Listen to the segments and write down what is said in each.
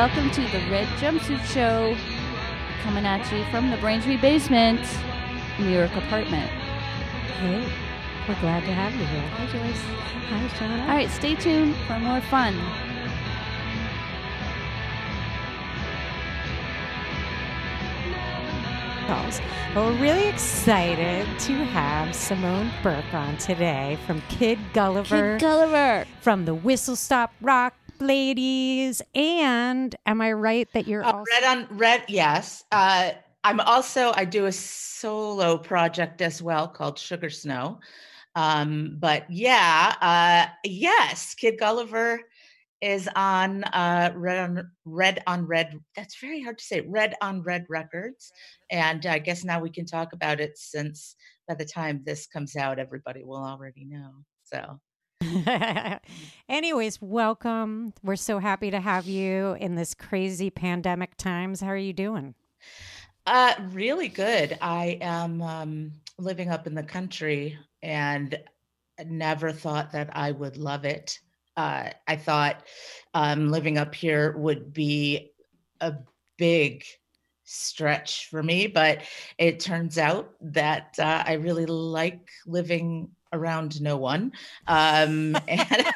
welcome to the Red Jumpsuit Show, coming at you from the Braintree basement, New York apartment. Hey, we're glad to have you here. Hi, Joyce. Hi, Seana. All right, stay tuned for more fun. But we're really excited to have Simone Berk on today from Kid Gulliver, Kid Gulliver. from the Whistle Stop Rock Ladies, and am I right that you're Uh, also red on red, yes. Uh, I'm also I do a solo project as well called Sugar Snow. Um, but yeah, uh, yes, Kid Gulliver is on uh, Red on Red on Red. That's very hard to say. Red on Red Records, and I guess now we can talk about it since by the time this comes out, everybody will already know. So Anyways, welcome. We're so happy to have you in this crazy pandemic times. How are you doing? Uh, really good. I am um, living up in the country and never thought that I would love it. Uh, I thought um, living up here would be a big stretch for me, but it turns out that uh, I really like living around no one. Um, and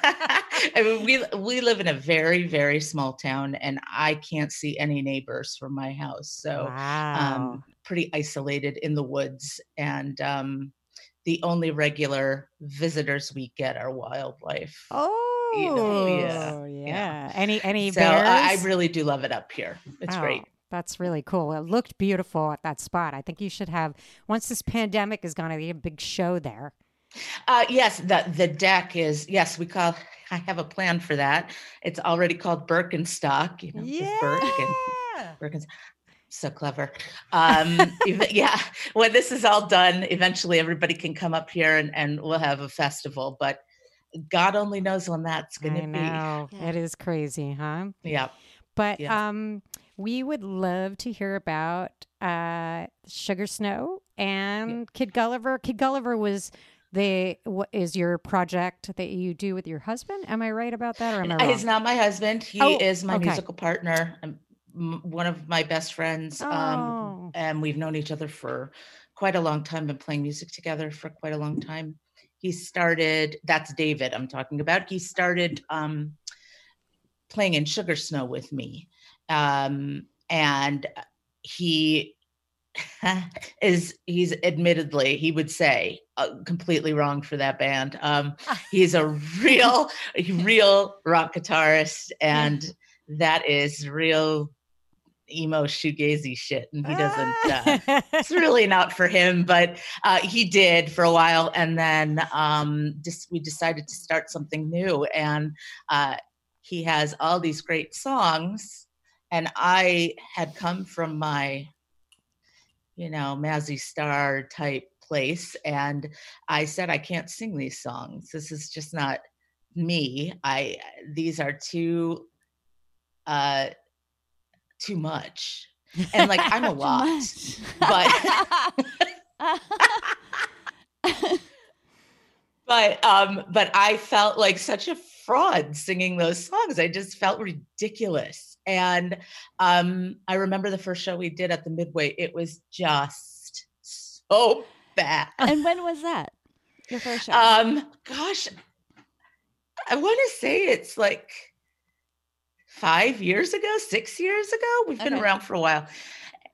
I mean, we we live in a very very small town, and I can't see any neighbors from my house. So Wow. um, pretty isolated in the woods. And um, the only regular visitors we get are wildlife. oh, know, yeah, yeah. Any any so bears? I, I really do love it up here. It's Oh, great. That's really cool. It looked beautiful at that spot. I think you should have once this pandemic is gone, to be a big show there. Uh, yes, the the deck is yes. We call. I have a plan for that. It's already called Birkenstock. You know, 'cause Birk and Birken's so clever. Um, ev- yeah, when this is all done, eventually everybody can come up here and, and we'll have a festival. But God only knows when that's going to be. Yeah. it is crazy, huh? be. Yeah. But Yeah. um, we would love to hear about uh, Sugar Snow and Kid Gulliver. Kid Gulliver was the what is your project that you do with your husband? Am I right about that, or am I wrong? He's not my husband. He Oh, is my okay. musical partner, um, m- one of my best friends. Um, Oh. and we've known each other for quite a long time, been playing music together for quite a long time. He started, that's David I'm talking about. He started um, playing in Sugar Snow with me. Um, and he is he's admittedly he would say uh, completely wrong for that band. Um he's a real real rock guitarist and that is real emo shoegazy shit and he doesn't uh, it's really not for him but uh, he did for a while and then um just we decided to start something new and uh he has all these great songs and i had come from my you know mazzy star type place and i said i can't sing these songs. This is just not me. I these are too uh too much. And like i'm a lot but but um but i felt like such a fraud singing those songs. I just felt ridiculous. And um i remember the first show we did at the midway it was just so bad and when was that? Your first show? um gosh i want to say it's like five years ago six years ago we've been Okay. around for a while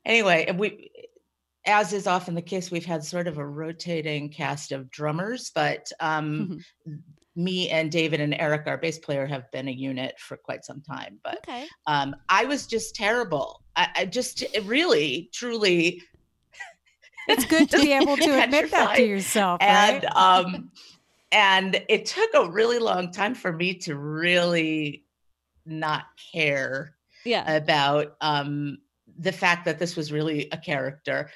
anyway and we as is often the case we've had sort of a rotating cast of drummers but um me and david and eric our bass player have been a unit for quite some time but okay. um i was just terrible i, I just really truly it's good to be able to admit that to yourself, and right? um and it took a really long time for me to really not care Yeah. about um the fact that this was really a character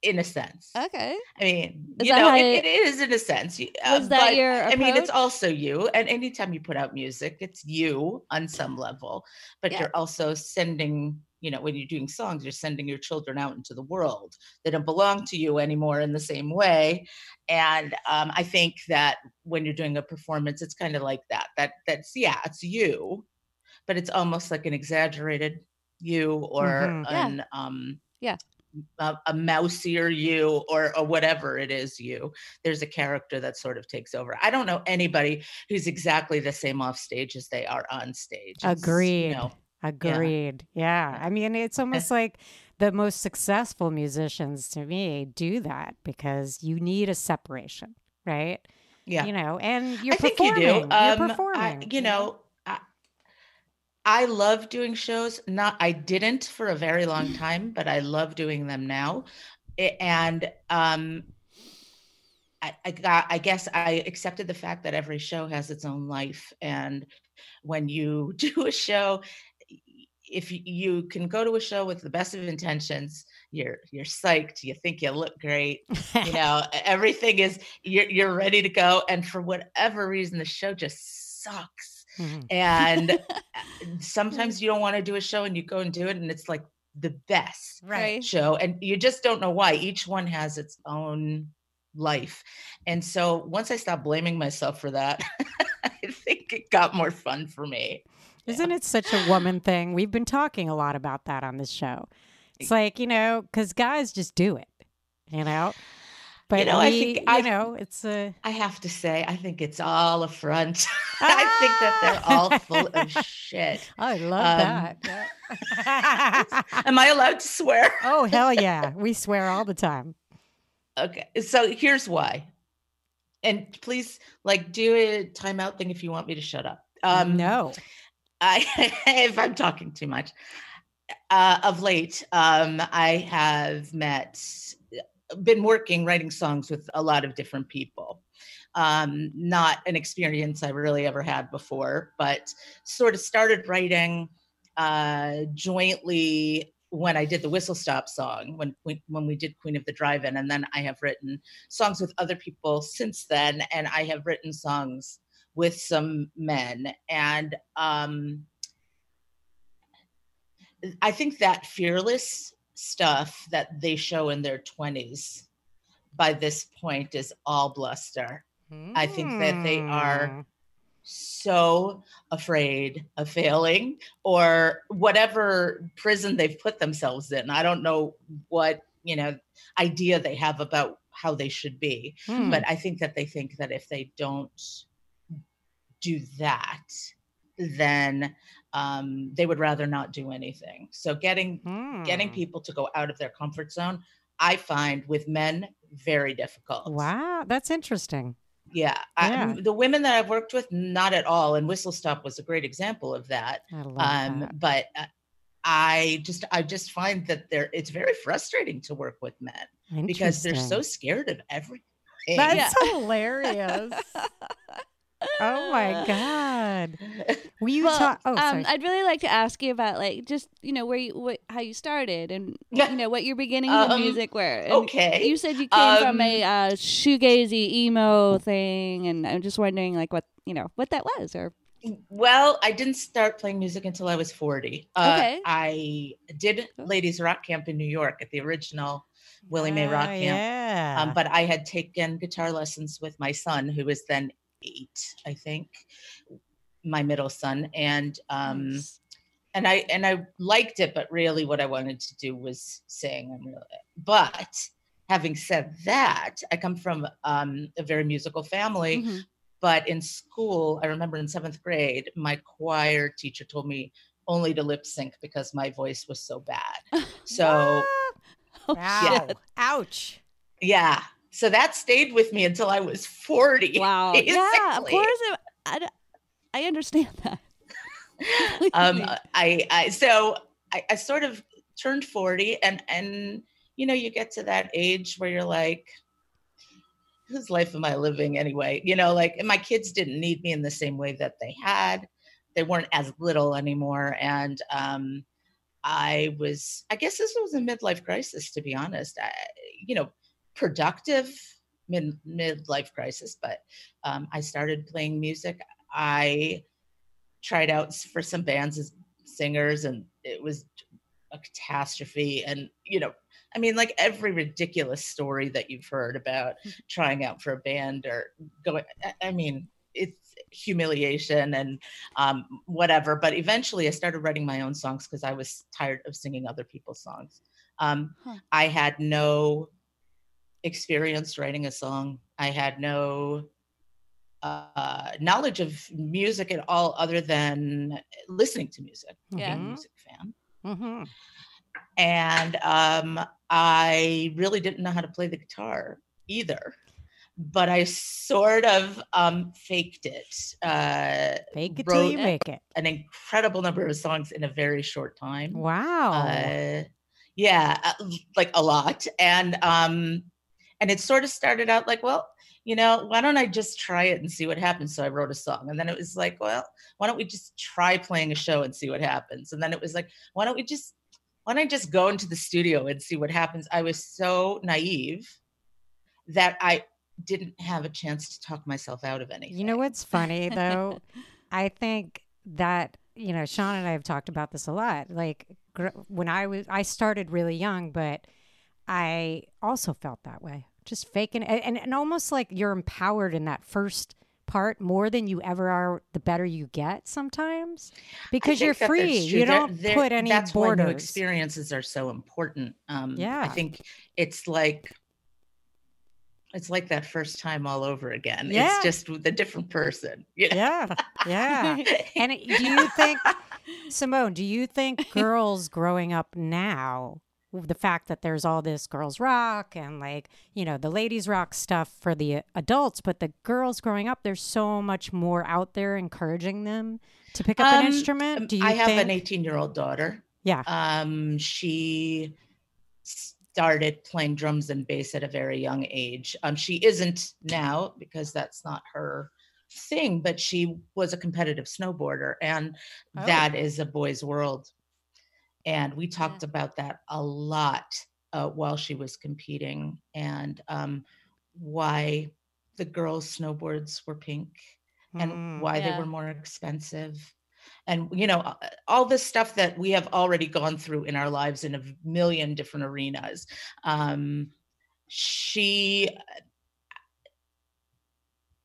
in a sense okay. i mean Is you know it, it- is in a sense uh, Was that but, your i mean it's also you and anytime you put out music it's you on some level but Yeah. you're also sending you know when you're doing songs you're sending your children out into the world they don't belong to you anymore in the same way and um, i think that when you're doing a performance it's kind of like that that that's yeah it's you but it's almost like an exaggerated you or Mhm. Yeah. an um Yeah. a, a mousier you or or whatever it is you there's a character that sort of takes over i don't know anybody who's exactly the same off stage as they are on stage It's, Agreed. you know, Agreed. Yeah. Yeah. I mean, it's almost like the most successful musicians to me do that because you need a separation, right? yeah You know, and you're I think performing. you do. You're Um, I- performing. you know, I, I love doing shows. Not, I didn't for a very long time, but I love doing them now. And um, I, I got. I guess I accepted the fact that every show has its own life, and when you do a show. If you can go to a show with the best of intentions, you're you're psyched. You think you look great you know everything is you're, you're ready to go and for whatever reason the show just sucks Mhm. and uh, sometimes you don't want to do a show and you go and do it and it's like the best right. show and you just don't know why each one has its own life and so once i stopped blaming myself for that i think it got more fun for me Isn't it such a woman thing? We've been talking a lot about that on this show. It's like, you know, because guys just do it, you know? But you know, I we, think you I- know, it's a. i have to say i think it's all a front i think that they're all full of shit I love Um, that. Am i allowed to swear oh, hell yeah. We swear all the time. Okay, so here's why. And please, like, do a timeout thing if you want me to shut up. Um, no. I if I'm talking too much. Uh, of late, um, I have met, been working writing songs with a lot of different people. Um, not an experience I really ever had before, but sort of started writing uh, jointly when I did the Whistle Stop song, when when we did Queen of the Drive-In, and then I have written songs with other people since then, and I have written songs with some men, and um, I think that fearless stuff that they show in their twenties by this point is all bluster. I think that they are Hmm. so afraid of failing or whatever prison they've put themselves in. I don't know what, you know, idea they have about how they should be. Hmm. But I think that they think that if they don't do that, then um, they would rather not do anything. So getting getting Hmm. people to go out of their comfort zone, I find with men very difficult. Wow, that's interesting. Yeah, I, the women that I've worked with, not at all. And Whistle Stop was a great example of that. I love Um, that. but uh, I just, I just find that they're, it's very frustrating to work with men because they're so scared of everything. That's hilarious. Oh my god. Will you well, talk? Oh, um, sorry. I'd really like to ask you about like just you know where you what, how you started and you know what your beginnings in Um, music were. And okay. You said you came from a Um, uh, shoegazy emo thing, and I'm just wondering like what you know what that was or Well, I didn't start playing music until I was 40. Uh, Okay. I did Ladies Rock Camp in New York at the original Willie Mae Ah, Rock Camp. Yeah. Um, but I had taken guitar lessons with my son, who was then eight, I think, my middle son, and um, Nice. and I and I liked it, but really, what I wanted to do was sing. And really, but having said that, I come from um, a very musical family. Mhm. But in school, I remember in seventh grade, my choir teacher told me only to lip sync because my voice was so bad. So Oh, wow. shit. Ouch. yeah, so that stayed with me until I was forty. Wow. Yeah, of course. It, I, I understand that. um i i so I, I sort of turned 40 and and you know you get to that age where you're like whose life am i living anyway you know like my kids didn't need me in the same way that they had they weren't as little anymore and um i was i guess this was a midlife crisis to be honest I, you know productive mid midlife crisis but um, i started playing music i tried out for some bands as singers and it was a catastrophe and you know i mean like every ridiculous story that you've heard about trying out for a band or going I- i mean it's humiliation and um, whatever. But eventually, I started writing my own songs because I was tired of singing other people's songs. Um, Huh. I had no experience writing a song. I had no uh, knowledge of music at all, other than listening to music. Yeah. Being a music fan Mm-hmm. and um, I really didn't know how to play the guitar either. But I sort of um, faked it. Uh, Fake it till you make it. an incredible number of songs in a very short time. Wow. Uh, yeah, uh, like a lot, and um, and it sort of started out like, well, you know, why don't I just try it and see what happens? So I wrote a song, and then it was like, well, why don't we just try playing a show and see what happens? And then it was like, why don't we just why don't I just go into the studio and see what happens? I was so naive that I didn't have a chance to talk myself out of anything. You know what's funny though? I think that you know Sean and I have talked about this a lot. Like when I was, I started really young, but I also felt that way, just faking it, and, and almost like you're empowered in that first part more than you ever are. The better you get sometimes, because you're think that that's free. You There- don't there- put any that's why borders. new experiences are so important. Um, I think it's like it's like that first time all over again. Yeah. It's just with a different person. You know? yeah, yeah. And do you think, Simone, do you think girls growing up now, the fact that there's all this girls rock and like, you know, the ladies rock stuff for the adults, but the girls growing up, there's so much more out there encouraging them to pick up an Um, instrument? Do you I have think? an 18 year old daughter. yeah. Um, she started playing drums and bass at a very young age. Um, she isn't now because that's not her thing, but she was a competitive snowboarder, and Oh. that is a boy's world. And we talked about that a lot uh, while she was competing, and um, why the girls' snowboards were pink and Mm. why they were more expensive and you know uh, all this stuff that we have already gone through in our lives in a million different arenas um she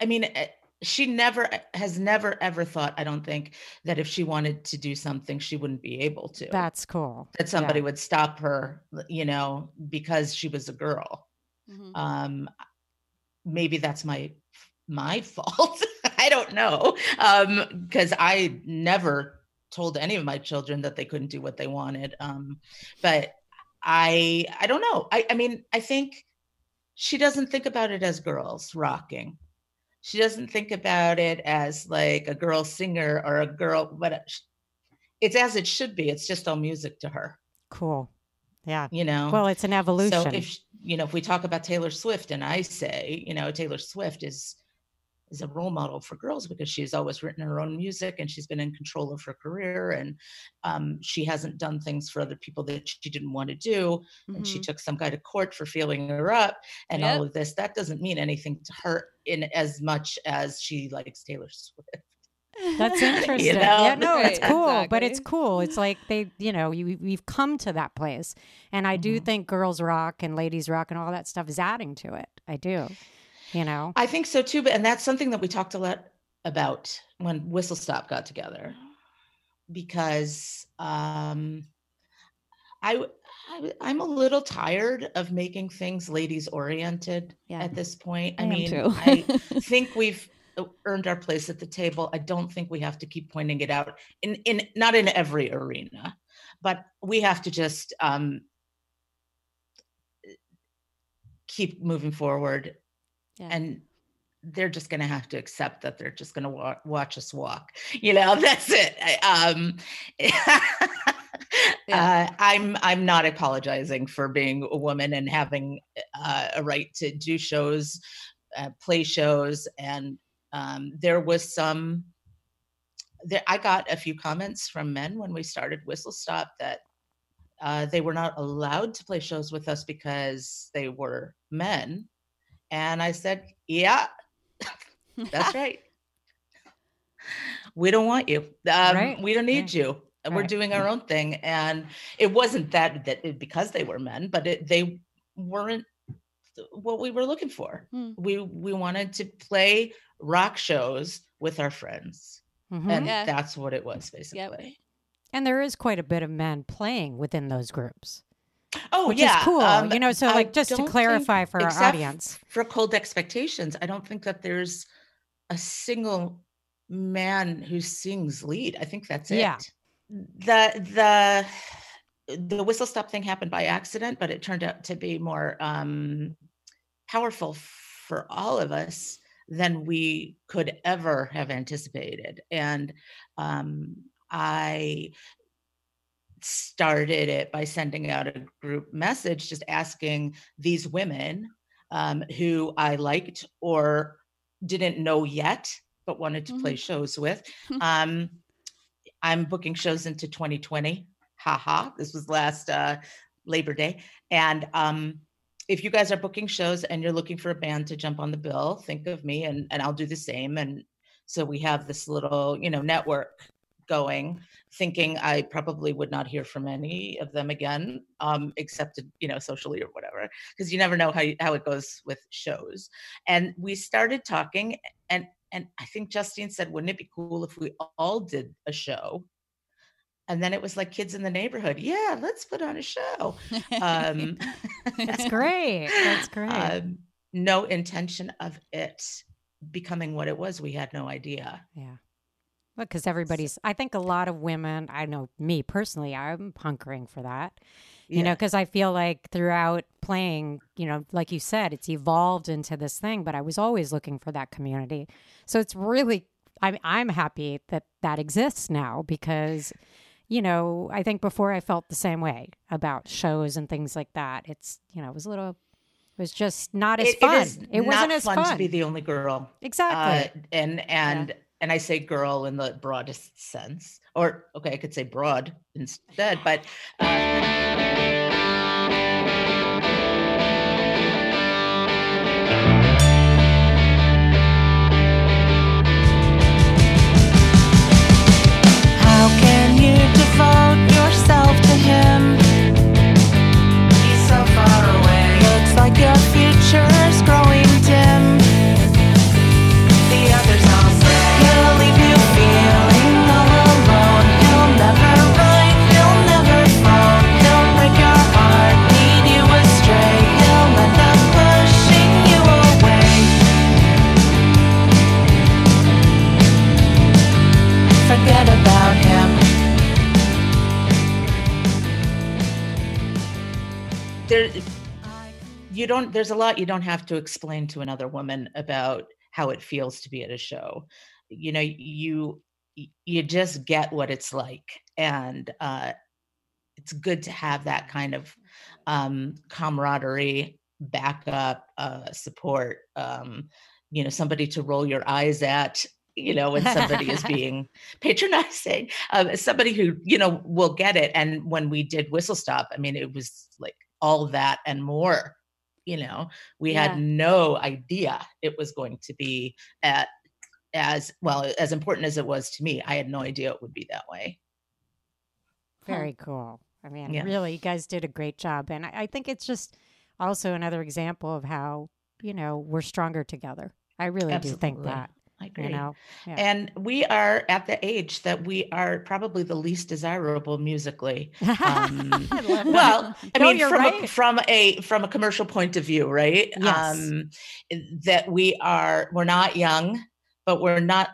i mean uh, she never has never ever thought i don't think that if she wanted to do something she wouldn't be able to. That's cool. that somebody Yeah. would stop her you know because she was a girl. Mhm. um maybe that's my my fault. I don't know. Um because i never told any of my children that they couldn't do what they wanted. Um but i i don't know. I i mean i think she doesn't think about it as girls rocking she doesn't think about it as like a girl singer or a girl but uh, it's as it should be it's just all music to her Cool. Yeah. you know Well, it's an evolution. so if you know, if we talk about Taylor Swift, and I say, you know, Taylor Swift is is a role model for girls because she's always written her own music and she's been in control of her career and um, she hasn't done things for other people that she didn't want to do and she Mhm. took some guy to court for feeling her up and Yep. all of this that doesn't mean anything to her in as much as she likes taylor swift That's interesting. know? Yeah, no, it's Right, cool, but it's cool. It's like they, you know, you, we've come to that place, and I do Mhm. think girls rock and ladies rock and all that stuff is adding to it. I do, you know. I think so too, but and that's something that we talked a lot about when Whistle Stop got together, because um, I, I I'm a little tired of making things ladies oriented Yeah. at this point. I, I mean. I think we've uh, earned our place at the table. I don't think we have to keep pointing it out in in not in every arena, but we have to just um, keep moving forward Yeah. and they're just going to have to accept that they're just going to wa- watch us walk you know that's it I- um uh, i'm i'm not apologizing for being a woman and having uh, a right to do shows uh, play shows and um, there was some there i got a few comments from men when we started whistle stop that uh, they were not allowed to play shows with us because they were men and i said yeah that's right. We don't want you. Um, Right, We don't need you. And We're doing our own thing. And it wasn't that that it, because they were men, but it, they weren't what we were looking for. Hmm. We we wanted to play rock shows with our friends, Mhm. and Yeah. that's what it was Yep. basically. And there is quite a bit of men playing within those groups, Oh which yeah, is cool. um, you know, so I like just to don't think- clarify for our audience. for cold expectations, I don't think that there's a single man who sings lead. I think that's it. Yeah. The the the whistle stop thing happened by accident, but it turned out to be more um powerful for all of us than we could ever have anticipated. And um I started it by sending out a group message just asking these women um, who I liked or didn't know yet, but wanted to play shows with. Um, I'm booking shows into 2020. Haha, ha. this was last uh, Labor Day. And um, if you guys are booking shows and you're looking for a band to jump on the bill, think of me and, and I'll do the same. And so we have this little, you know, network going thinking I probably would not hear from any of them again, um, except you know socially or whatever, because you never know how you, how it goes with shows. And we started talking, and and I think Justine said, "Wouldn't it be cool if we all did a show?" And then it was like kids in the neighborhood. Yeah, let's put on a show. Um, That's great. That's great. um, no intention of it becoming what it was. We had no idea. yeah. Because everybody's, I think a lot of women, I know me personally, I'm hunkering for that. You know, because I feel like throughout playing, you know, like you said, it's evolved into this thing, but I was always looking for that community. So it's really, I'm, I'm happy that that exists now because, you know, I think before I felt the same way about shows and things like that. It's, you know, it was a little, it was just not as It- fun. It, It, wasn't not as fun, fun. to be the only girl. exactly. Uh, and and and I say girl in the broadest sense, or okay, I could say broad instead, but. Uh, you don't there's a lot you don't have to explain to another woman about how it feels to be at a show. You know you you just get what it's like and uh it's good to have that kind of um camaraderie backup uh support um you know somebody to roll your eyes at you know when somebody is being patronizing uh, somebody who you know will get it and when we did whistle stop i mean it was like all that and more you know we Yeah. had no idea it was going to be at as well as important as it was to me i had no idea it would be that way Very cool. I mean, Yeah. really, you guys did a great job. And I, I think it's just also another example of how, you know, we're stronger together. I really do think that, i agree you know. Yeah. and we are at the age that we are probably the least desirable musically um, I well i No, mean from a, from a from a commercial point of view right Yes. um that we are we're not young but we're not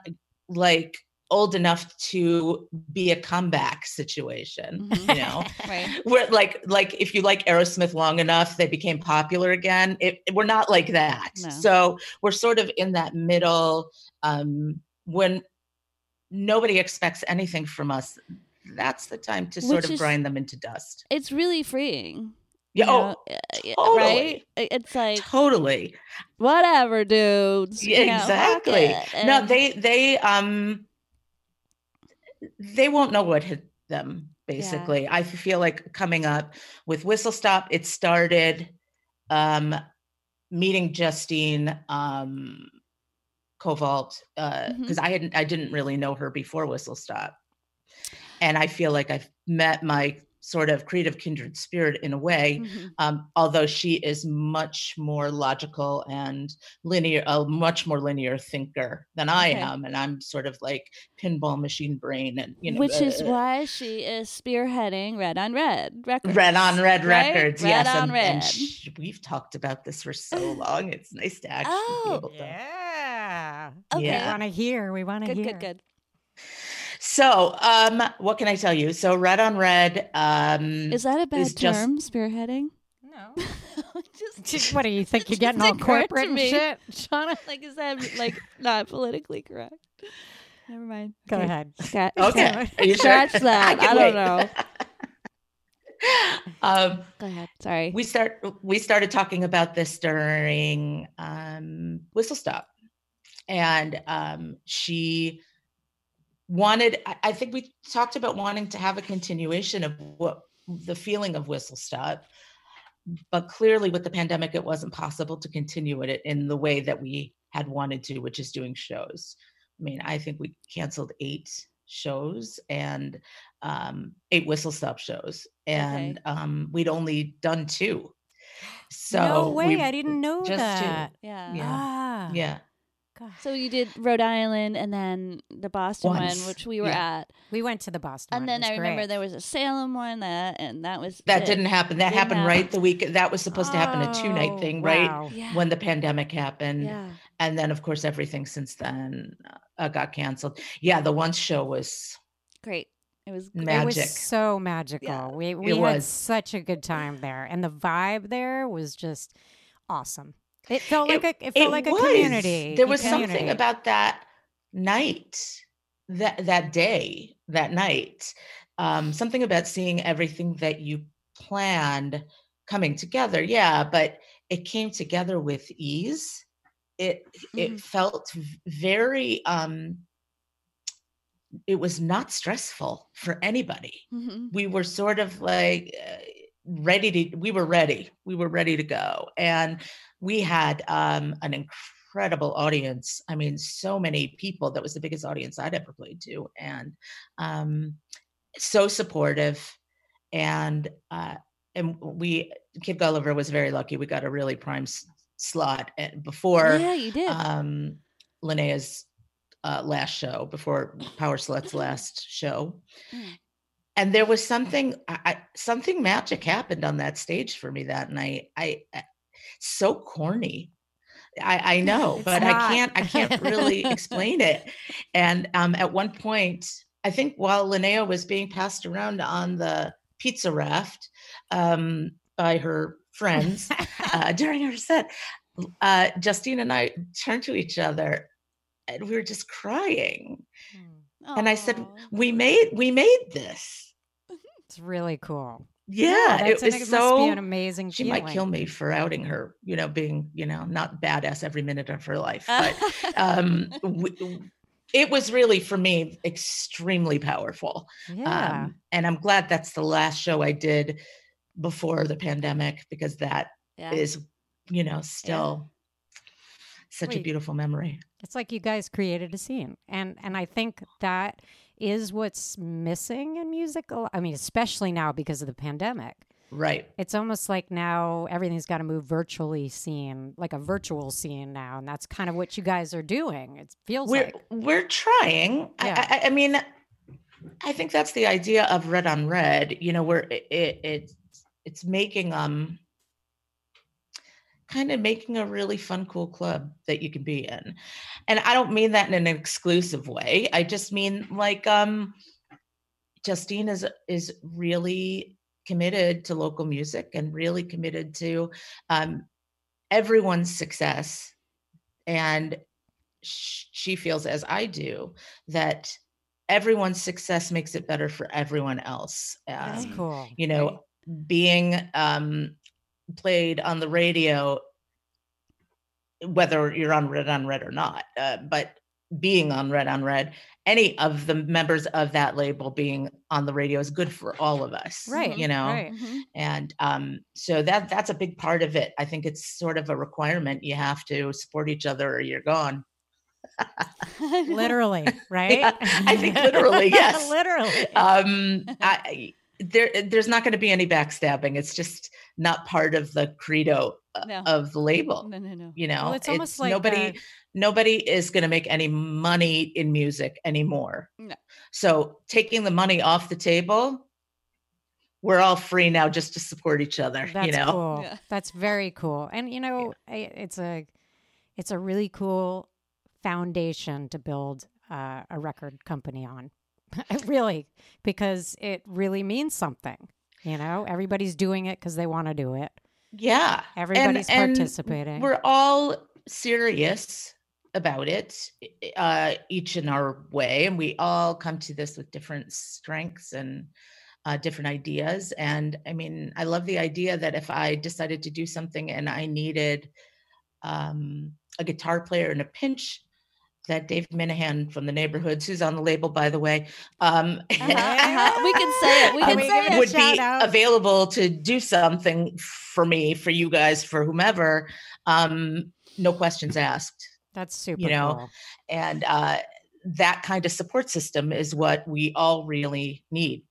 like old enough to be a comeback situation Mhm. you know right. we're like like if you like aerosmith long enough they became popular again it, we're not like that No. so we're sort of in that middle um when nobody expects anything from us that's the time to sort Which of is- grind them into dust It's really freeing. yeah oh know, uh, totally. right? It's like totally whatever, dudes. Yeah, you know, exactly it. no And- they they um they won't know what hit them basically i feel like coming up with whistle stop it started um meeting justine um Covault uh Mhm. because i hadn't i didn't really know her before whistle stop and i feel like i've met my sort of creative kindred spirit in a way. Mhm. Um, although she is much more logical and linear, a much more linear thinker than I Okay. am, and I'm sort of like pinball machine brain, and you know, Which is uh, why she is spearheading Red on Red Records. Red on Red right? Records, Red yes, on and, Red. and we've talked about this for so long. It's nice to actually Oh. be able to. Yeah. Okay. We want to hear. We want to hear. good, good. So, um, what can I tell you? So, Red on Red, um, Is that a bad is just- term, spearheading? No. just, Just, what do you think? You're getting all corporate and shit, Seana? like, is that like not politically correct? Never mind. Go Okay. ahead. Scratch, okay. Are you sure? Scratch that. I, can don't wait. know. um, Go ahead. Sorry. we start. We started talking about this during um, Whistle Stop, and um, she wanted. I, think we talked about wanting to have a continuation of what the feeling of Whistle Stop, but clearly with the pandemic, it wasn't possible to continue it in the way that we had wanted to, which is doing shows. I mean, I think we canceled eight shows and um, eight whistle stop shows, and um, we'd only done two. So no way. I didn't know just that. yeah. Yeah. Ah. Yeah, God. So you did Rhode Island and then the Boston Once, one, which we were yeah. at, We went to the Boston and one. then I was remember great. there was a Salem one that, and that was that it. didn't happen. That Didn't happened happen. right the week that was supposed to happen a two night Oh, thing, right wow. Yeah. when the pandemic happened, yeah. and then of course everything since then uh, got canceled. Yeah, the once show was Great. It was great. It magic. was so magical. Yeah, we we it had was. such a good time there, and the vibe there was just awesome. It felt It- like a it felt like a was. community. There was something about that night, that that day, that night. Um, something about seeing everything that you planned coming together. Yeah, but it came together with ease. It it Mhm. felt very um it was not stressful for anybody Mhm. we were sort of like uh, ready to we were ready we were ready to go and we had um an incredible audience. I mean so many people that was the biggest audience i'd ever played to and um so supportive and uh and we kid gulliver was very lucky. We got a really prime s- slot at, before yeah, you did. um linnea's uh, last show before power slut's last show. Mm. and there was something I, something magic happened on that stage for me that night. I so corny i i know It's but i can't i can't really explain it and um at one point i think while linnea was being passed around on the pizza raft um by her friends uh, during her set, uh, Justine and I turned to each other and we were just crying. Hmm. And I said, "We made, we made this. It's really cool. Yeah, that's it an, was it be so. an amazing She feeling. might kill me for outing her, you know, being, you know, not badass every minute of her life. But um, w- it was really for me extremely powerful. Yeah. Um, and I'm glad that's the last show I did before the pandemic because that yeah. is, you know, still such a beautiful memory. It's like you guys created a scene, and and I think that is what's missing in music. a lo- I mean, especially now because of the pandemic. Right. It's almost like now everything's got to move virtually scene, like a virtual scene now, and that's kind of what you guys are doing. It feels We're like we're trying. Yeah. I, I, I mean, I think that's the idea of red on red. You know, where it, it it's it's making um kind of making a really fun, cool club that you can be in. And I don't mean that in an exclusive way. I just mean like um Justine is is really committed to local music and really committed to um everyone's success. And sh- she feels as I do that everyone's success makes it better for everyone else. that's Um, cool. you know being um played on the radio whether you're on red on red or not uh, but being on red on red any of the members of that label being on the radio is good for all of us Right, you know right. Mhm. and um so that that's a big part of it i think it's sort of a requirement you have to support each other or you're gone Literally, right? I think literally, yes. literally. um I there there's not going to be any backstabbing. It's just not part of the credo uh, No. of the label. No, no, no. You know, Well, it's almost like, nobody uh, nobody is going to make any money in music anymore. No. So taking the money off the table, we're all free now just to support each other. That's you know, cool. Yeah. That's very cool. And you know, I- it's a it's a really cool foundation to build uh, a record company on. really, because it really means something. You know, everybody's doing it because they want to do it. yeah. Everybody's and participating. We're all serious about it, uh, each in our way, and we all come to this with different strengths and uh, different ideas. And I mean, I love the idea that if I decided to do something and I needed um, a guitar player in a pinch, that Dave Minehan from the neighborhoods, who's on the label, by the way, um, Uh-huh, uh-huh. We can say it. We can we say it. would be out. available to do something for me, for you guys, for whomever. Um, no questions asked. That's super you know, cool. And uh, that kind of support system is what we all really need.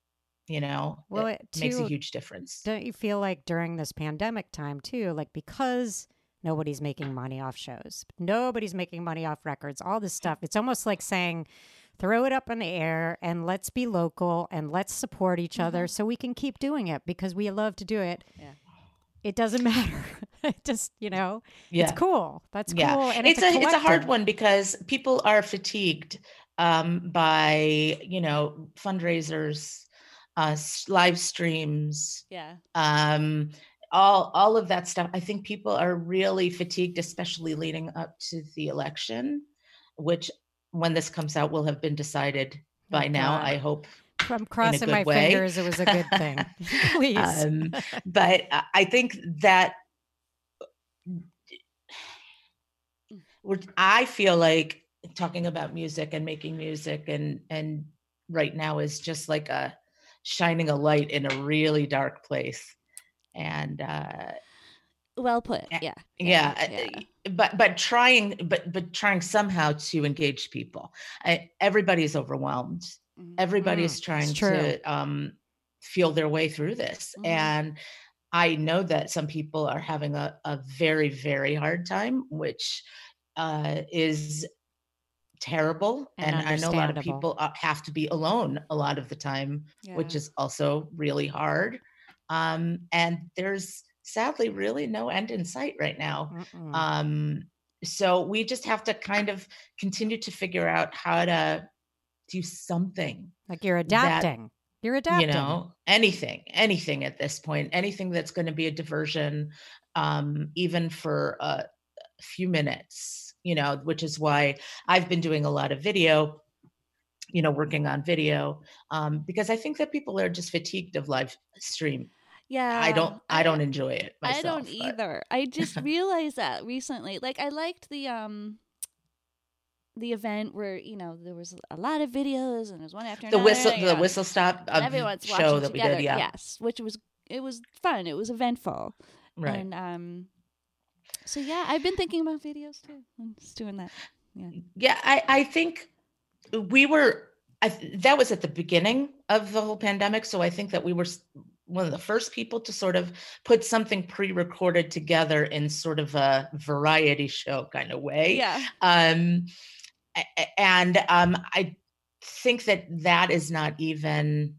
You know, Well, it it makes a huge difference. Don't you feel like during this pandemic time too, like because nobody's making money off shows, nobody's making money off records, all this stuff, it's almost like saying, throw it up in the air and let's be local and let's support each other so we can keep doing it because we love to do it. Yeah. It doesn't matter. it just, you know, Yeah. it's cool. That's Yeah. cool. And it's, it's, a, it's a hard one because people are fatigued um, by you know fundraisers, uh, live streams, Yeah. um, all all of that stuff. I think people are really fatigued, especially leading up to the election, which when this comes out will have been decided by Oh, now. God. I hope. I'm crossing my way. fingers. It was a good thing. Please. Um, but I- think that I feel like talking about music and making music and and right now is just like a shining a light in a really dark place. And uh, Well put. Yeah. Yeah. yeah, yeah. uh, but but trying but but trying somehow to engage people. I, everybody's overwhelmed. Mhm. Everybody's Mm, trying to um, feel their way through this, Mhm. and I know that some people are having a, a very very hard time, which uh, is terrible. And And, I know a lot of people uh, have to be alone a lot of the time, which is also really hard. Um, and there's sadly really no end in sight right now. Mm-mm. Um, so we just have to kind of continue to figure out how to do something, like you're that- adapting. you're adapting. you know, anything, anything at this point, anything that's going to be a diversion, um, even for a few minutes, you know, which is why I've been doing a lot of video, you know, working on video, um, because I think that people are just fatigued of live stream. Yeah. I don't, I don't enjoy it myself. I don't but- either. I just realized that recently. Like I liked the um the event where, you know, there was a lot of videos and there's one after The another. whistle, the know, whistle stop everyone's show watching that we together. did. Yeah, Yes, which was it was fun. It was eventful. right. And um so yeah, I've been thinking about videos too. I'm just doing that. Yeah, yeah I, I think we were, I, that was at the beginning of the whole pandemic. So I think that we were one of the first people to sort of put something pre recorded together in sort of a variety show kind of way. Yeah. Um, and um, I think that that is not even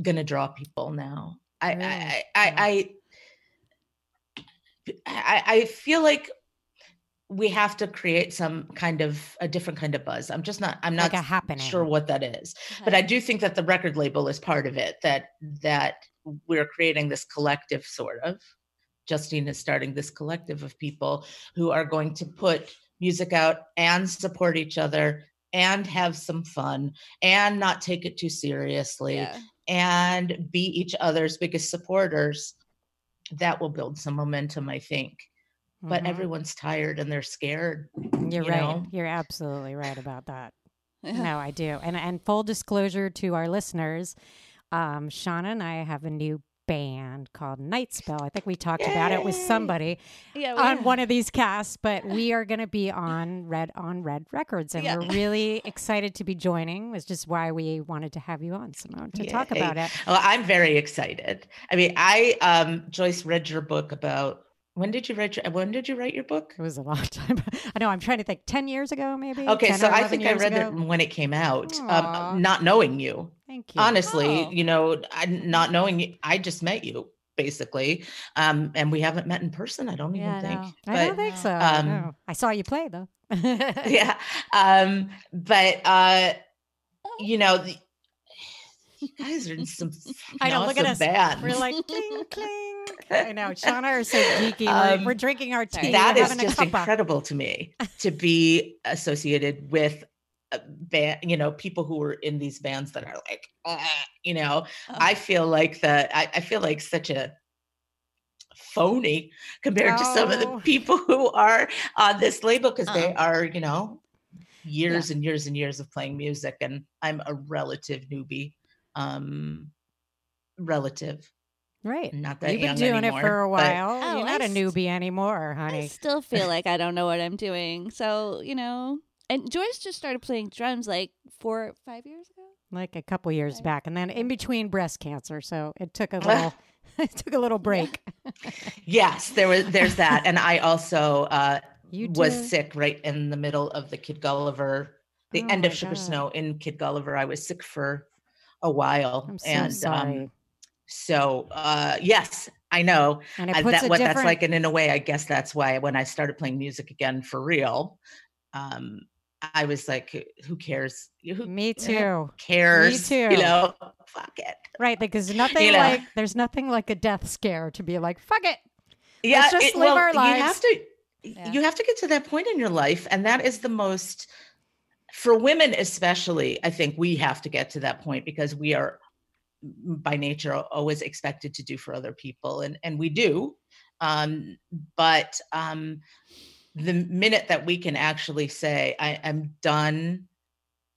going to draw people now. I, Really? I, I, I, I, I feel like we have to create some kind of a different kind of buzz. I'm just not. I'm like not happening. sure what that is, but I do think that the record label is part of it. That that we're creating this collective sort of. Justine is starting this collective of people who are going to put music out and support each other and have some fun and not take it too seriously Yeah. and be each other's biggest supporters. That will build some momentum, I think. But Mhm. everyone's tired and they're scared. You're you right. know? You're absolutely right about that. No, I do. And and full disclosure to our listeners, um, Seana and I have a new band called Night Spell. I think we talked about it with somebody Yeah, on one of these casts, but we are going to be on Red on Red Records, and Yeah. we're really excited to be joining. Which is just why we wanted to have you on, Simone, to talk about it. Well, I'm very excited. I mean, I um Joyce read your book about when did you write your when did you write your book? It was a long time. I know. I'm trying to think. Ten years ago, maybe. Okay, so I think I read ago? it when it came out, um, not knowing you. Thank you. Honestly, Oh. you know, I, not knowing you, I just met you basically, um, and we haven't met in person. I don't even I think. know. I don't think so. um, no. I saw you play though. yeah, um, but uh, you know, the, you guys are in some. I know, look at us. Bands. We're like cling cling. I know. Seana are so geeky. we're, Um, we're drinking our tea. that is just incredible to me to be associated with a band you know people who are in these bands that are like "Ah," you know Oh. i feel like the I, I feel like such a phony compared to some of the Oh. people who are on this label because they Uh-uh. are you know years and years and years of playing music and i'm a relative newbie um relative Right. not that You've been doing anymore, it for a but- while. Oh, You're I not a st- newbie anymore, honey. I still feel like I don't know what I'm doing. So, you know, and Joyce just started playing drums like four, five years ago. like a couple years Right. back, and then in between breast cancer, so it took a little. it took a little break. yes there was there's that and i also uh You was did? sick right in the middle of the Kid Gulliver, the Oh end of Sugar God. Snow in Kid Gulliver. I was sick for a while, I'm so and sorry. um, so uh, yes, I know and uh, that what different. that's like, and in a way, I guess that's why when I started playing music again for real, um, I was like, "Who- who cares? Who Me too. cares? Me too. You know, fuck it. Right, because nothing know. like there's nothing like a death scare to be like, fuck it. yeah just it- live well, our you have lives. to Yeah. you have to get to that point in your life and that is the most for women especially i think we have to get to that point because we are by nature always expected to do for other people and and we do um but um the minute that we can actually say i am done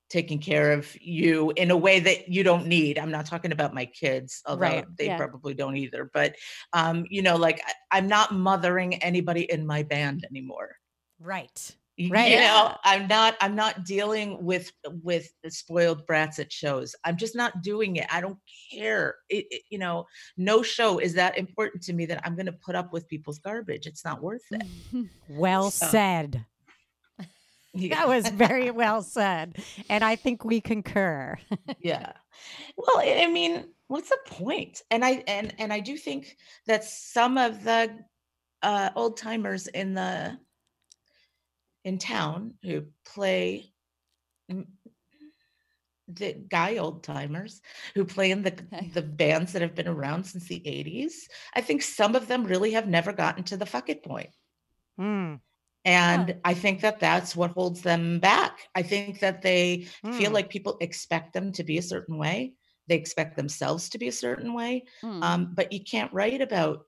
taking care of you in a way that you don't need i'm not talking about my kids although Right, they yeah. probably don't either but um you know like I, i'm not mothering anybody in my band anymore Right. Y- Right. you know i'm not i'm not dealing with with the spoiled brats at shows i'm just not doing it i don't care it, it- you know no show is that important to me that i'm going to put up with people's garbage it's not worth it Well So- said. Yeah. That was very well said. And I think we concur. yeah well i I mean what's the point and i and and i do think that some of the uh old timers in the in town who play mm, the guy old timers who play in the Okay. the bands that have been around since the 80s i think some of them really have never gotten to the fuck it point Mm, and Oh. i think that that's what holds them back i think that they feel mm. like people expect them to be a certain way they expect themselves to be a certain way Mm. um, but you can't write about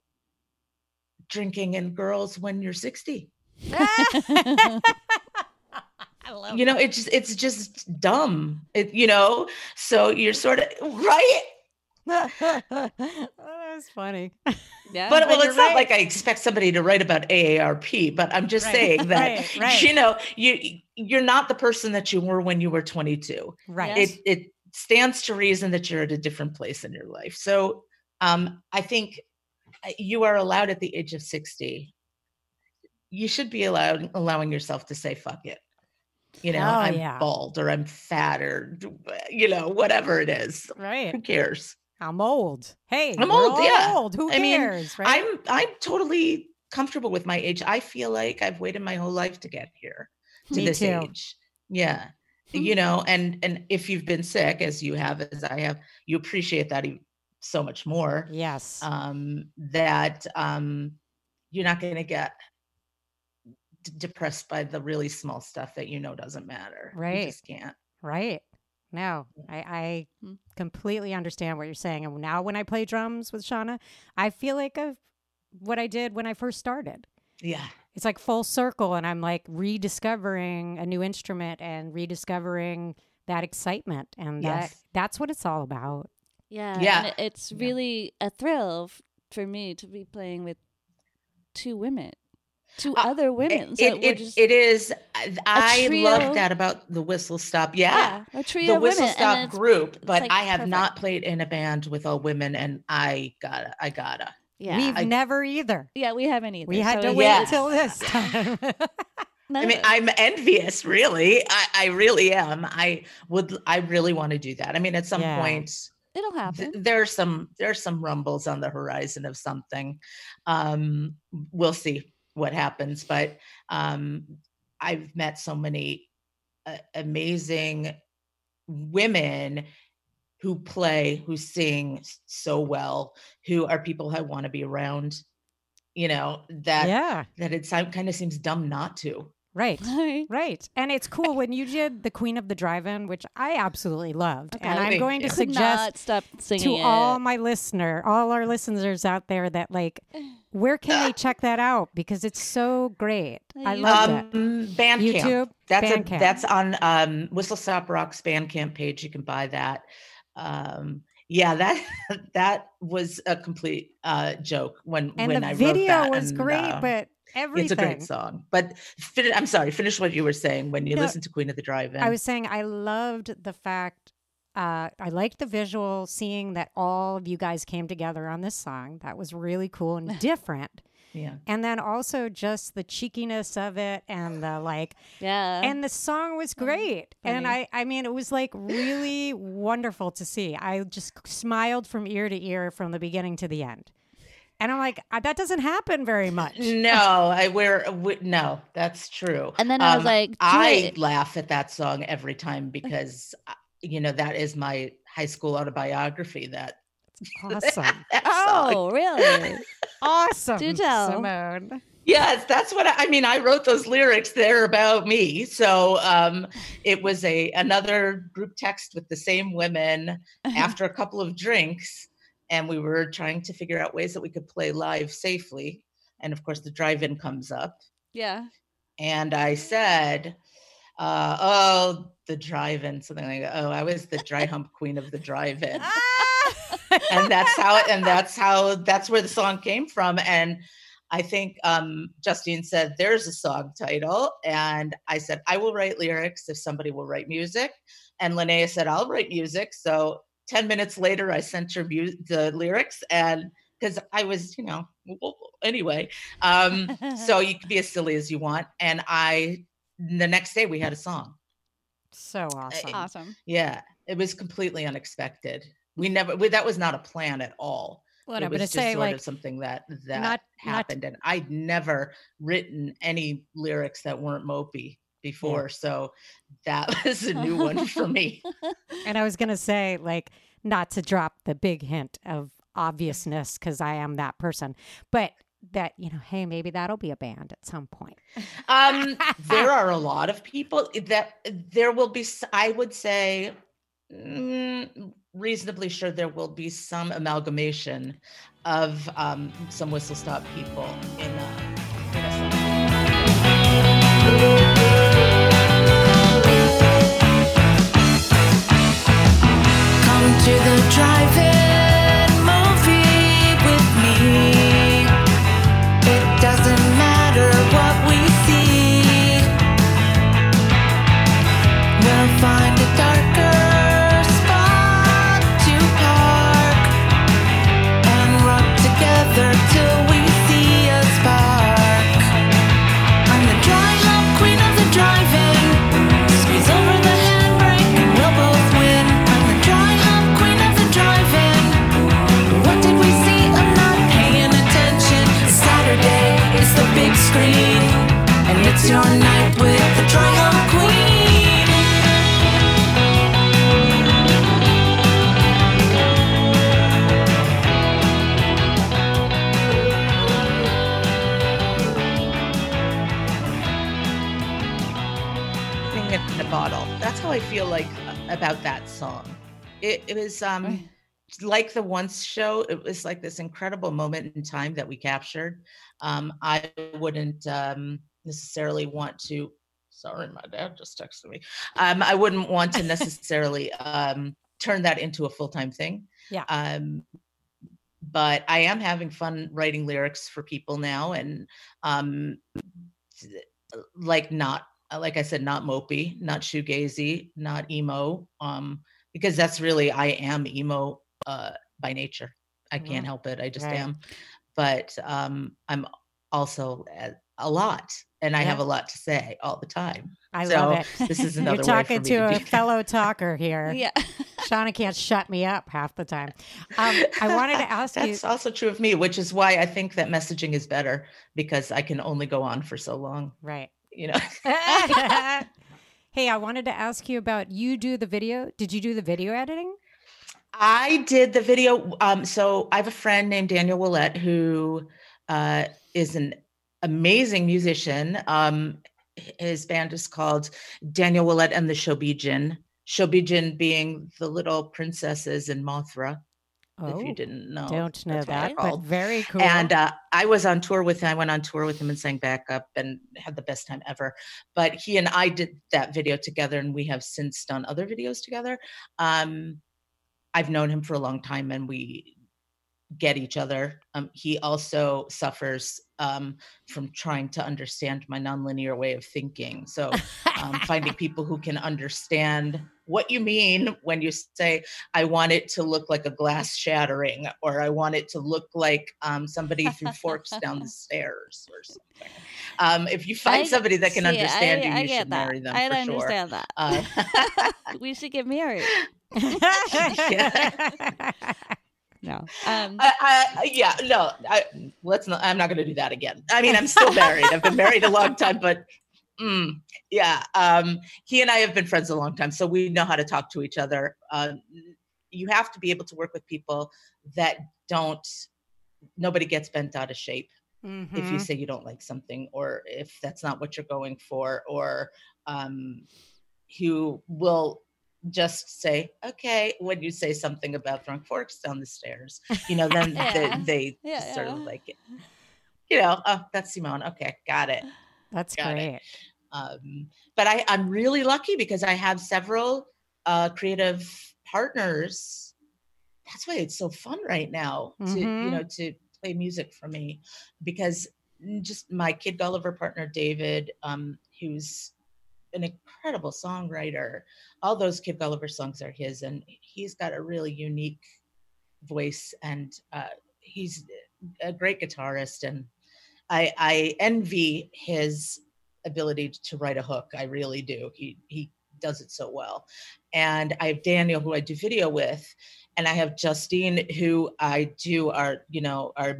drinking and girls when you're 60 I love you know it's just it's just dumb it, you know so you're sort of right that was funny. yeah. but well it's not right. like i expect somebody to write about aarp but i'm just Right, saying that right, right. you know you you're not the person that you were when you were 22 Right. Yes. it it stands to reason that you're at a different place in your life. So um, I think uh, you are allowed at the age of 60. You should be allowed allowing yourself to say fuck it. You know, Oh, I'm yeah. bald or I'm fat or you know, whatever it is. right. Who cares? I'm old. Hey, I'm old, yeah. Old. Who I mean, cares? right? I'm I'm totally comfortable with my age. I feel like I've waited my whole life to get here to Me this too. age. Yeah. Hmm. You know, and and if you've been sick as you have as I have, you appreciate that so much more. yes. Um that um you're not going to get d- depressed by the really small stuff that you know doesn't matter. Right. You just can't. Right. No, I, I Hmm. completely understand what you're saying. And now when I play drums with Seana, I feel like I've, what I did when I first started. Yeah. It's like full circle, and I'm like rediscovering a new instrument and rediscovering that excitement, and that Yes. that's what it's all about. Yeah, Yeah. and it- it's Yeah. really a thrill f- for me to be playing with two women, two Uh, other women. so It, it, just it is. I- I trio. love that about the Whistle Stop. Yeah. yeah, a trio the Whistle women, Stop group, but like I have not played in a band with all women, and I gotta, I gotta. yeah, We've I- never either. yeah, we haven't either. We had so to wait Yeah. until this time. I mean, I'm envious, really. I, I really am. I would, I really want to do that. I mean, at some Yeah. point, it'll th- happen. there are some, there are some rumbles on the horizon of something. Um, we'll see what happens, but um, I've met so many uh, amazing women who play, who sing so well, who are people I want to be around. You know that yeah, that it kind of seems dumb not to. right. Right. Right. And it's cool when you did the Queen of the Drive-In, which I absolutely loved. and I'm going to suggest not stop to singing all my listener, all our listeners out there that like where can they check that out because it's so great. I love um, it. Bandcamp. YouTube, That's a, Bandcamp. that's on um, Whistle Stop Rock's Bandcamp page. You can buy that. Um, yeah, that that was a complete uh, joke when and when I wrote that. And the video was great, uh, but everything. it's a great song. But fin- I'm sorry, finish what you were saying when you No, listen to Queen of the Drive-In. I was saying I loved the fact uh, I liked the visual, seeing that all of you guys came together on this song. That was really cool and different. yeah. And then also just the cheekiness of it and the like Yeah. and the song was great and i i mean it was like really wonderful to see i just smiled from ear to ear from the beginning to the end and i'm like "Uh, that doesn't happen very much No, I wear we, no. That's true. And then I was Um, like, I Joy- laugh at that song every time because uh, you know that is my high school autobiography. That awesome that oh, really? awesome Do tell. simone Yes, that's what I, I mean. I wrote those lyrics. They're about me. So um, it was a another group text with the same women after a couple of drinks, and we were trying to figure out ways that we could play live safely. And of course, the drive-in comes up, yeah. and I said, uh, "Oh, the drive-in," something like, that. "Oh, I was the dry hump queen of the drive-in." and that's how it and that's how that's where the song came from. And i think um justine said there's a song title. And i said i will write lyrics if somebody will write music. And linnea said i'll write music. So 10 minutes later i sent her mu- the lyrics. And because i was you know anyway um so you can be as silly as you want. And i the next day we had a song. So awesome. Awesome. yeah it was completely unexpected. We never we, that was not a plan at all. What it i'm was gonna just say sort like of something that that not- not- happened and i'd never written any lyrics that weren't mopey before so that was a new one for me. And i was gonna say like not to drop the big hint of obviousness because i am that person but that you know hey maybe that'll be a band at some point um there are a lot of people that there will be i would say mm, reasonably sure there will be some amalgamation of um, some whistle stop people in a, in a song. Come to the drive-in screen, and it's your night with the dry queen. Putting it in a bottle. That's how I feel like uh, about that song. It, it was um Right. like the once show. It was like this incredible moment in time that we captured. Um, I wouldn't um, necessarily want to. Sorry, my dad just texted me. Um, I wouldn't want to necessarily um, turn that into a full time thing. Yeah. Um, but I am having fun writing lyrics for people now, and um, like not like I said, not mopey, not shoegazy, not emo. Um, because that's really I am emo uh, by nature. I can't Mm, help it. I just right. am. But um, I'm also a, lot, and I have a lot to say all the time. I So, love it. this is You're another way talking to, a do that. fellow talker here. Yeah. Seana can't shut me up half the time. Um, I wanted to ask you. That's also true of me, which is why I think that messaging is better because I can only go on for so long. Right. You know, hey, I wanted to ask you about you do the video. Did you do the video editing? I did the video. Um, so I have a friend named Daniel Willett who uh, is an amazing musician. Um, his band is called Daniel Willett and the Shobijin. Shobijin being the little princesses in Mothra. if you didn't know, Oh, don't know that's what they're that, but very cool. And uh, I was on tour with him. I went on tour with him and sang backup and had the best time ever. But he and I did that video together, and we have since done other videos together. Um, I've known him for a long time, and we get each other. Um, he also suffers um, from trying to understand my nonlinear way of thinking. So um, finding people who can understand what you mean when you say, I want it to look like a glass shattering, or I want it to look like um, somebody threw forks down the stairs or something. Um, if you find I- somebody that can see, understand I, you, I you get should that. marry them I for sure. understand that. Uh, we should get married. No. Um, I, I, yeah, no, I, let's not. I'm not going to do that again. I mean, I'm still married. I've been married a long time, but mm, yeah, um, he and I have been friends a long time, so we know how to talk to each other. Um, you have to be able to work with people that don't. Nobody gets bent out of shape if you Mhm. say you don't like something, or if that's not what you're going for, or um, who will just say okay when you say something about throwing forks down the stairs you know then Yeah. they, they Yeah, sort of yeah. like you know oh that's simone okay got it That's Got it. great. um, but I, i'm really lucky because i have several uh, creative partners that's why it's so fun right now to you Mhm. know to play music for me because just my kid gulliver partner david um, who's an incredible songwriter all those kid gulliver songs are his and he's got a really unique voice and uh, he's a great guitarist and I, I envy his ability to write a hook. I really do. He he does it so well. And I have Daniel who I do video with, and I have Justine who I do our you know our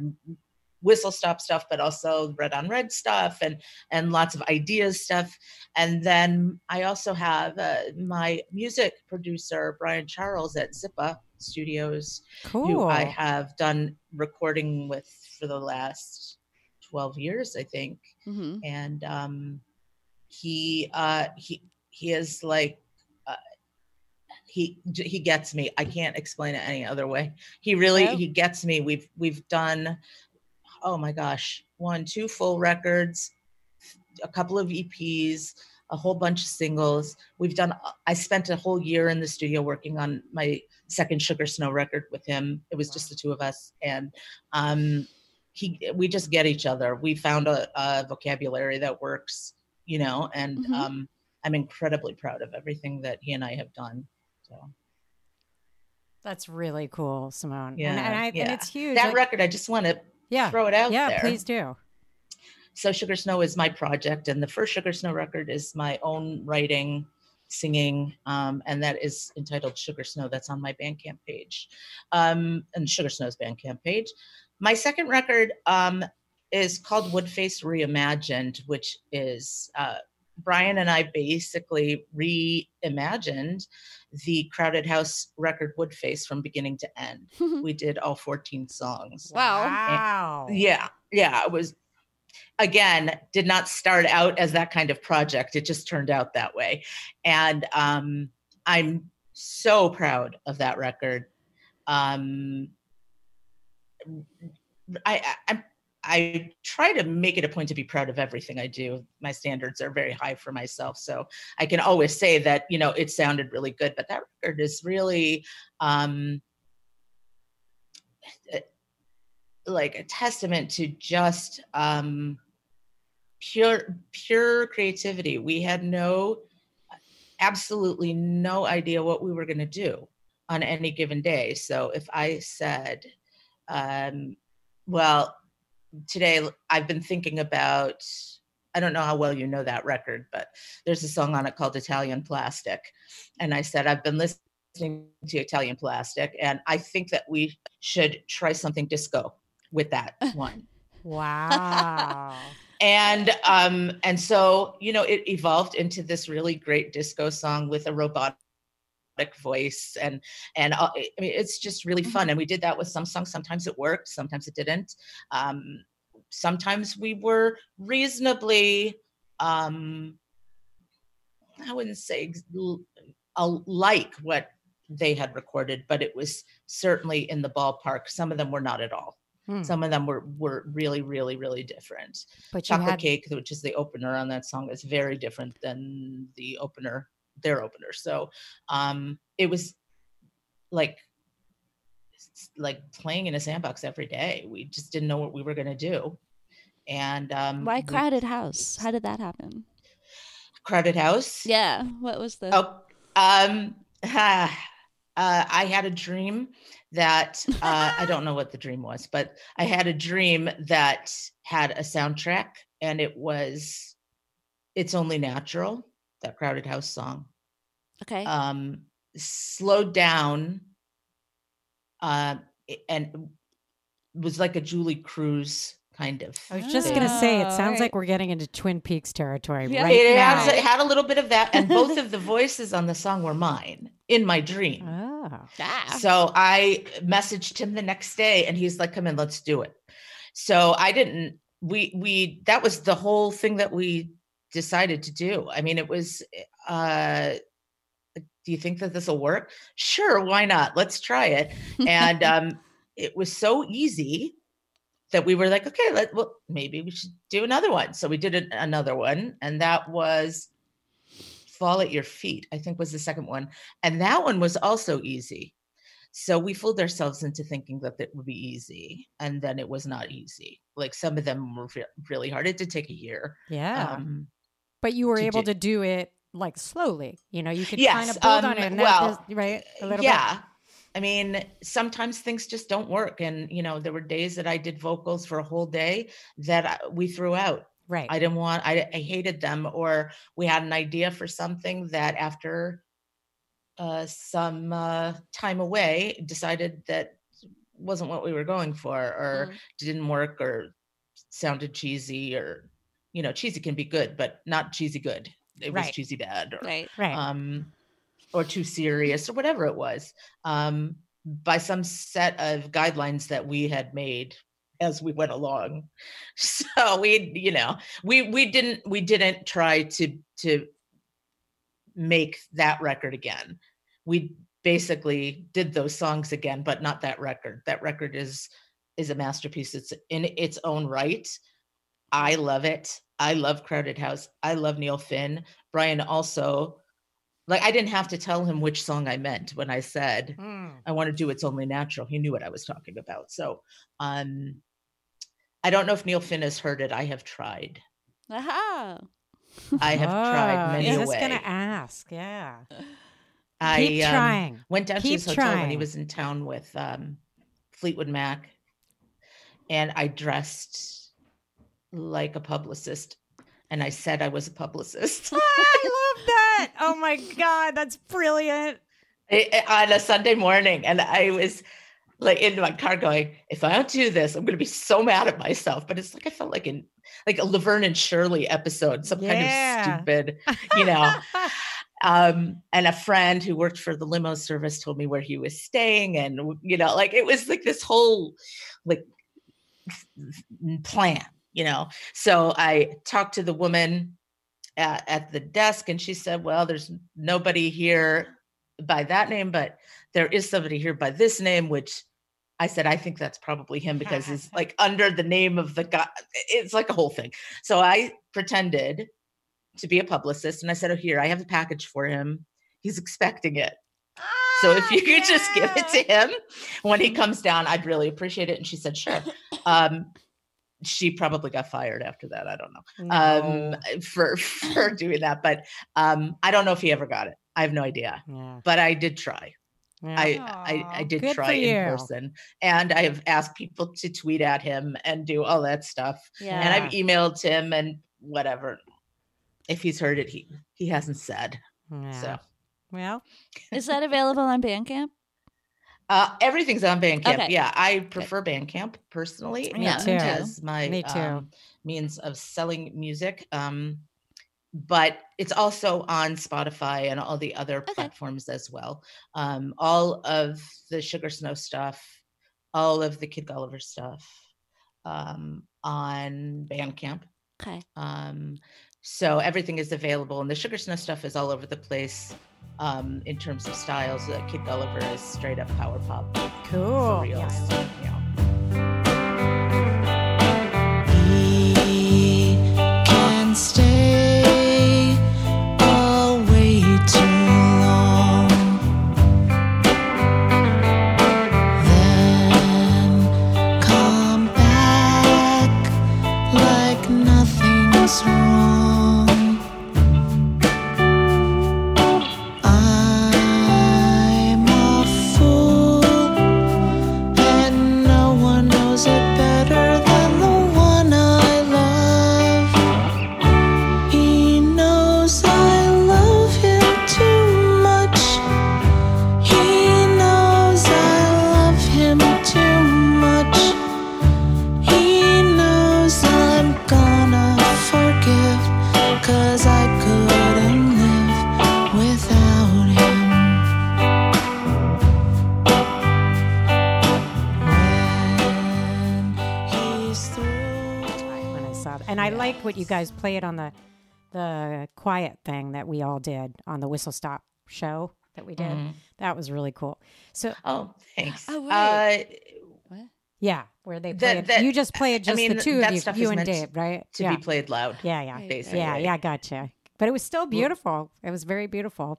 whistle stop stuff, but also red on red stuff and and lots of ideas stuff. And then I also have uh, my music producer Brian Charles at Zippah Studios Cool. who I have done recording with for the last 12 years, I think. mhm. And um, he uh, he he is like uh, he he gets me. I can't explain it any other way. He really he gets me. We've we've done oh my gosh, one two full records, a couple of EPs, a whole bunch of singles. We've done. I spent a whole year in the studio working on my second Sugar Snow record with him. It was just the two of us, and um, he we just get each other. We found a, a vocabulary that works, you know, and Mhm. um, I'm incredibly proud of everything that he and I have done. So That's really cool, Simone. Yeah, and, and, I, yeah. and it's huge. that like- record, I just want to yeah. throw it out Yeah, there. please do. so sugar snow is my project and the first sugar snow record is my own writing singing um, and that is entitled sugar snow that's on my bandcamp page um, and sugar snow's bandcamp page my second record um, is called woodface reimagined which is uh, brian and i basically reimagined the crowded house record woodface from beginning to end. We did all 14 songs. Wow. Wow. yeah yeah it was again did not start out as that kind of project. It just turned out that way. And um i'm so proud of that record. Um i i I'm- I try to make it a point to be proud of everything I do. My standards are very high for myself. So I can always say that, you know, it sounded really good, but that record is really um uh, like a testament to just um pure pure creativity we had no absolutely no idea what we were going to do on any given day so if i said um well today I've been thinking about i don't know how well you know that record but there's a song on it called italian plastic and i said i've been listening to italian plastic and i think that we should try something disco with that one Wow. and um and so you know it evolved into this really great disco song with a robotic voice and and uh, i mean it's just really fun. And we did that with some songs. Sometimes it worked sometimes it didn't. Um sometimes we were reasonably um i wouldn't say like what they had recorded but it was certainly in the ballpark. Some of them were not at all. Hmm. some of them were were really really really different. But chocolate had cake which is the opener on that song is very different than the opener their opener so um it was like like playing in a sandbox every day we just didn't know what we were going to do and um Why we- crowded house? How did that happen? crowded house Yeah. What was the? oh um uh, i had a dream that uh, i don't know what the dream was but i had a dream that had a soundtrack and it was it's only natural that crowded house song Okay. um slowed down uh and was like a Julee Cruise kind of I was just gonna say, it sounds alright. like we're getting into Twin Peaks territory Yeah. right it, now. has, it had a little bit of that and both of the voices on the song were mine in my dream oh. ah. So I messaged him the next day and he's like, come in, let's do it. So I didn't, we, we, that was the whole thing that we decided to do. I mean, it was, uh, do you think that this will work? Sure. Why not? Let's try it. And, um, it was so easy that we were like, okay, let, well, maybe we should do another one. So we did an- another one and that was fall at your feet, I think was the second one. And that one was also easy. So we fooled ourselves into thinking that it would be easy. And then it was not easy. Like some of them were re- really hard. It did take a year. Yeah. Um, but you were to able do- to do it like slowly. You know, you could Yes, kind of build on um, it. And that well, is- right? A little yeah. I mean, sometimes things just don't work. And, you know, there were days that I did vocals for a whole day that I- we threw out. Right. I didn't want, I, I hated them, or we had an idea for something that after uh, some uh, time away decided that wasn't what we were going for, or Mm. didn't work, or sounded cheesy, or, you know, cheesy can be good, but not cheesy good. It was Right. cheesy bad, or, Right. right. um, or too serious, or whatever it was, um, by some set of guidelines that we had made as we went along. So we, you know, we we didn't we didn't try to to make that record again. We basically did those songs again, but not that record. That record is is a masterpiece. It's in its own right. I love it. I love Crowded House. I love Neil Finn. Brian also like I didn't have to tell him which song I meant when I said Mm. I want to do it's only natural. He knew what I was talking about. So um I don't know if Neil Finn has heard it. I have tried. Aha. I have tried Oh, many I a was way. gonna ask. Yeah. I Keep um, trying. went down to his hotel when he was in town with um, Fleetwood Mac, and I dressed like a publicist, and I said I was a publicist I love that. Oh my god, that's brilliant. I- I- on a Sunday morning, and I was like in my car going, "If I don't do this, I'm going to be so mad at myself." But it's like I felt like in like a Laverne and Shirley episode, some Yeah. kind of stupid, you know. um and a friend who worked for the limo service told me where he was staying and you know like it was like this whole like plan you know so i talked to the woman at, at the desk and she said well there's nobody here by that name but there is somebody here by this name which i said i think that's probably him because it's like under the name of the guy. It's like a whole thing. So i pretended to be a publicist and i said oh here i have a package for him. He's expecting it. So if you could just give it to him when he comes down, I'd really appreciate it. And she said, sure. Um, she probably got fired after that. I don't know No. um, for for doing that, but um, I don't know if he ever got it. I have no idea. yeah. But I did try. yeah. I, I I did good try in person, and I have asked people to tweet at him and do all that stuff. Yeah. And I've emailed him and whatever. If he's heard it, he he hasn't said. Yeah. So Well, Is that available on Bandcamp? Uh, everything's on Bandcamp. Okay. Yeah, I prefer Bandcamp personally. Me um, too. As my Me too. um, means of selling music. Um, but it's also on Spotify and all the other Okay. platforms as well. Um, all of the Sugar Snow stuff, all of the Kid Gulliver stuff um, on Bandcamp. Okay. Um, so everything is available, and the Sugar Snow stuff is all over the place. Um, in terms of styles, uh, Kid Gulliver is straight up power pop for cool. real. Yeah, so, yeah. Saw that. And I liked what you guys played on the the quiet thing that we all did on the whistle stop show that we did. Mhm. That was really cool. So Oh, thanks. Oh, uh, What? yeah, where they That- played. that- you just played I just mean, the two of you, you and Dave, right? to yeah. be played loud. yeah, yeah, Right, basically. yeah, yeah. Gotcha. But it was still beautiful. It was very beautiful.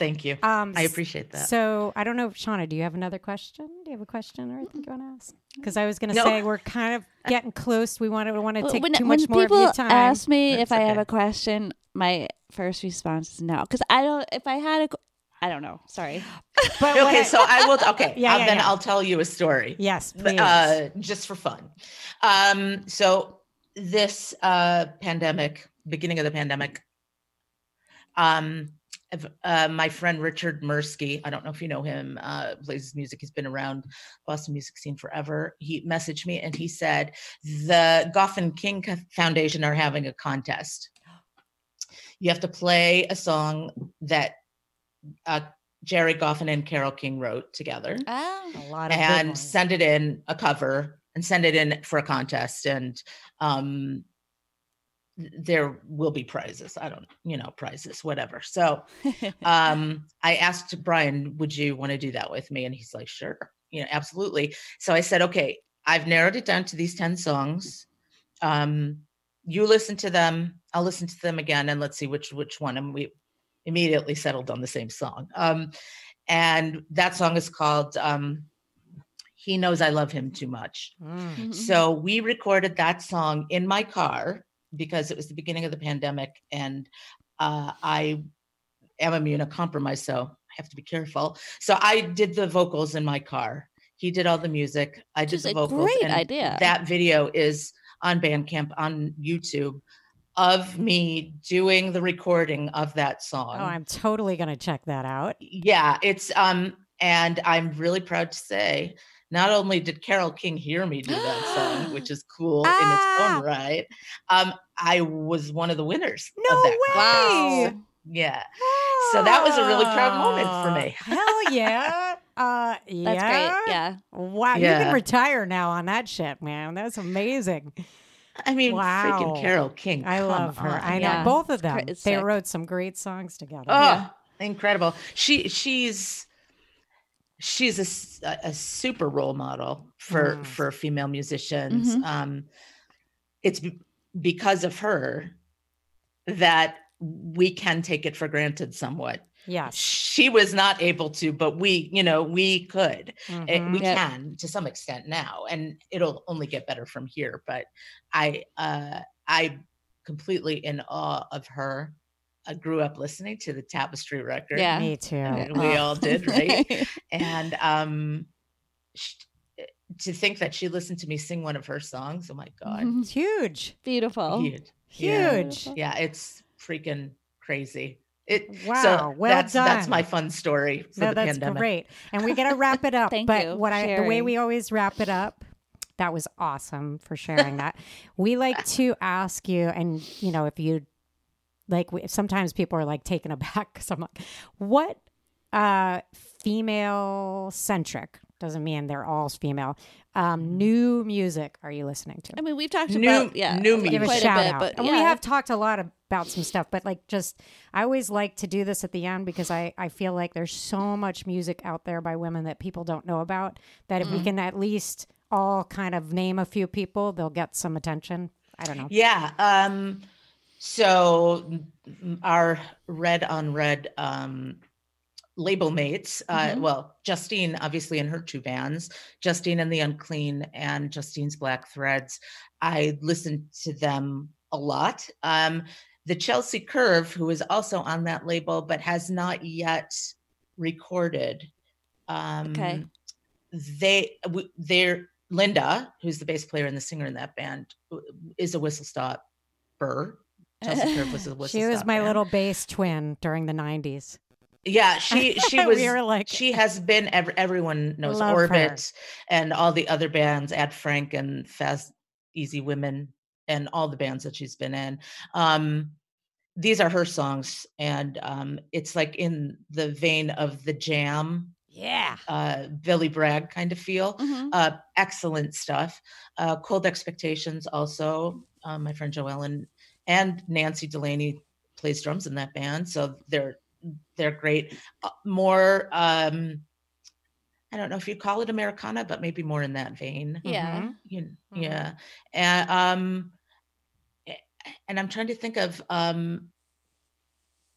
Thank you. Um, I s- appreciate that. So I don't know, Seana, do you have another question? Do you have a question or anything you want to ask? Because I was going to No. say we're kind of getting close. We want to want to Well, take when, too much more of people your time. ask me if That's I have a question, my first response is no, because I don't. If I had a I don't know. Sorry. but okay, I- so I will. Okay, Yeah, yeah, then yeah. I'll tell you a story. yes, please. uh, just for fun. Um, so this uh, pandemic, beginning of the pandemic, um, uh, my friend Richard Mursky, I don't know if you know him, uh, plays music. He's been around Boston music scene forever. He messaged me and he said the Goffin King Foundation are having a contest. You have to play a song that uh, Gerry Goffin and Carole King wrote together Oh. a lot of and send it in a cover and send it in for a contest and um there will be prizes. I don't you know prizes whatever. So um i asked brian would you want to do that with me? And he's like sure. You know absolutely. So i said okay i've narrowed it down to these 10 songs. Um you listen to them i'll listen to them again and let's see which which one and we immediately settled on the same song. Um and that song is called um he knows i love him too much. Mm. Mhm. so we recorded that song in my car because it was the beginning of the pandemic and uh, I am immunocompromised, so I have to be careful. So I did the vocals in my car. He did all the music. I did the a vocals. great and idea. That video is on Bandcamp on YouTube of me doing the recording of that song Oh, I'm totally going to check that out. yeah it's um and i'm really proud to say not only did carole king hear me do that song which is cool in its Ah. own right um i was one of the winners No of that way! contest. yeah So that was a really proud moment for me. Ah, Hell yeah. Uh, That's yeah. great. Yeah. Wow. You can retire now on that shit, man. That's amazing. i mean Wow. freaking carole king I love her. on. I know Yeah. both of them. They wrote some great songs together. oh Yeah. incredible she she's she's a, a super role model for Mm. for female musicians Mhm. um it's be- because of her that we can take it for granted somewhat Yes. She was not able to, but we, you know, we could. It- Mhm. we Yep. can to some extent now, and it'll only get better from here. But I, uh, I completely in awe of her. I grew up listening to the Tapestry record. Yeah. Me too. And we Oh. all did, right? and um, sh- to think that she listened to me sing one of her songs. Oh my god, It's huge. Beautiful. huge. Yeah. Huge. Yeah, it's freaking crazy. It Wow, So well that's that's my fun story for No, the that's pandemic. great. And we got to wrap it up. Thank but you what for I the way we always wrap it up, that was awesome for sharing that. we like to ask you, and you know, if you like, we, sometimes people are like taken aback because I'm like, what uh female centric doesn't mean they're all female. Um, new music are you listening to? I mean, we've talked New- about yeah, new give a quite shout a bit, out. but and we have talked a lot about some stuff, but like just I always like to do this at the end because I I feel like there's so much music out there by women that people don't know about that if Mm-hmm. we can at least all kind of name a few people, they'll get some attention. I don't know. Yeah. Um, so our red on red um, label mates, uh, Mhm. well, Justine, obviously, in her two bands, Justine and the Unclean and Justine's Black Threads. I listened to them a lot. Um, the Chelsea Curve, who is also on that label but has not yet recorded. Um, Okay. They, they're Linda, who's the bass player and the singer in that band, is a whistle stop burr. Chelsea Curve was She was my band. little bass twin during the 90s. Yeah, she she was we were like she has been ev- everyone knows Love her. Orbit and all the other bands, Ad Frank and Fast Easy Women and all the bands that she's been in. Um these are her songs and um it's like in the vein of the jam yeah. uh Billy Bragg kind of feel. Mhm. Uh excellent stuff. Uh Cold Expectations also uh, my friend Joellen and Nancy Delaney plays drums in that band so they're they're great uh, more um I don't know if you call it Americana but maybe more in that vein Yeah. Mhm. you kn- Mhm. yeah and um and i'm trying to think of um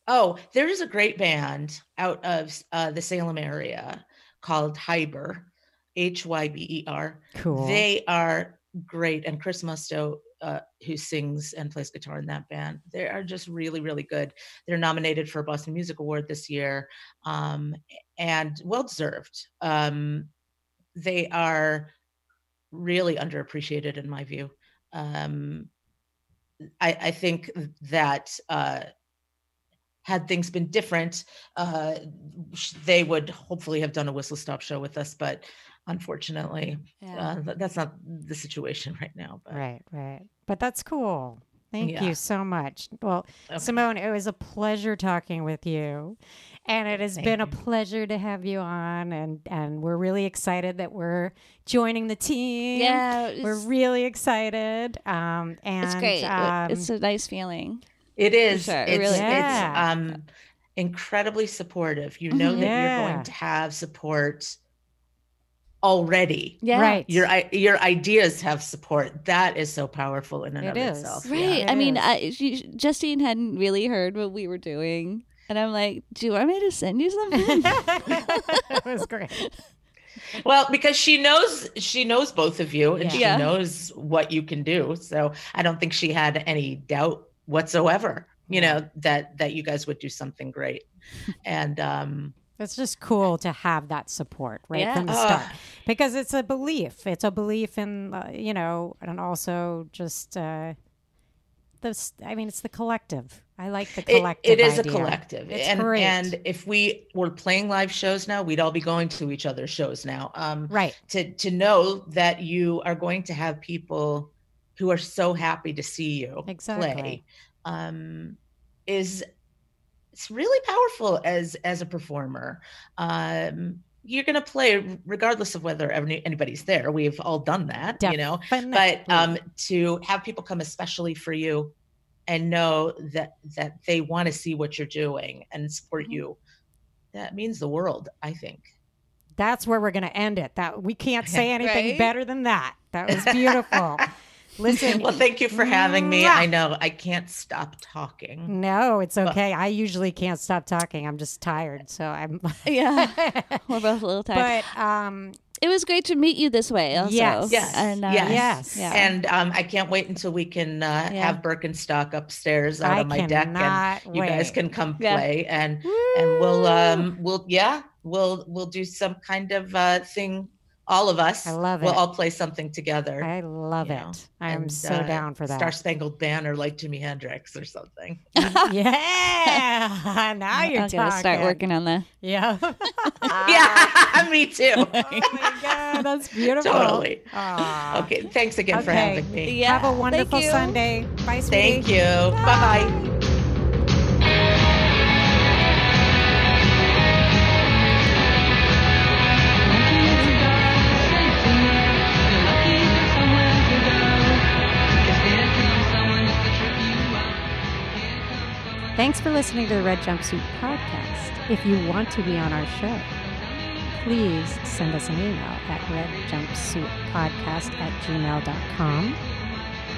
oh there is a great band out of uh, the salem area called hyber h-y-b-e-r Cool. they are great and chris musto uh, who sings and plays guitar in that band. They are just really really good. They're nominated for a boston music award this year um, and well deserved um, they are really underappreciated in my view. Um, I, I think that uh, had things been different, uh, they would hopefully have done a whistle stop show with us. But unfortunately, Yeah. uh, that's not the situation right now. But Right, right. But that's cool. Thank Yeah. you so much. Well, Okay. Simone, it was a pleasure talking with you. And it has Thank been a pleasure to have you on and and we're really excited that we're joining the team. yeah, We're really excited. Um and it's great. Um, it's a nice feeling. it is. sure, it It's, really is. it's Yeah. um, incredibly supportive. You know that you're going to have support already. Yeah. Right. Your your ideas have support. That is so powerful in and It of is. itself. Right. Yeah. It I mean. I, she, Justine hadn't really heard what we were doing. And I'm like, do you want me to send you something? it was great. Well, because she knows she knows both of you and she Yeah. knows what you can do. So I don't think she had any doubt whatsoever, you know, that that you guys would do something great. And um It's just cool to have that support right Yeah. from the start because it's a belief. It's a belief in, uh, you know, and also just uh, this. I mean, it's the collective. I like the it- collective. it is idea. a collective. It's and great. and if we were playing live shows now, we'd all be going to each other's shows now. Um Right. to to know that you are going to have people who are so happy to see you Exactly. play um is it's really powerful as as a performer um you're going to play regardless of whether anybody's there we've all done that you know but um to have people come especially for you and know that that they want to see what you're doing and support Mhm. you that means the world i think that's where we're going to end it. That we can't say anything Right? better than that. That was beautiful. Listen, Well, thank you for having me. Mwah. I know I can't stop talking. no, it's okay. I usually can't stop talking. I'm just tired, so I'm. Yeah. We're both a little tired. but um, it was great to meet you this way. Also. Yes. Yes, And, uh, yes. Yes. Yeah. And um, I can't wait until we can uh, Yeah. have Birkenstock upstairs out I on my deck, and cannot you guys can come Yeah. play, and and we'll um we'll yeah we'll we'll do some kind of uh thing. All of us, I love it. We'll all play something together. I love it. know, I'm and, so uh, down for that. Star Spangled Banner, like Jimi Hendrix or something. yeah. now you're I'm talking. gonna start working on that. Yeah. yeah, me too. oh my god, that's beautiful. totally. Aw. Okay, thanks again for having me. Yeah. Have a wonderful. Sunday. Bye, sweetie. Thank you. Bye bye. Thanks for listening to the Red Jumpsuit Podcast. If you want to be on our show, please send us an email at redjumpsuitpodcast at gmail.com.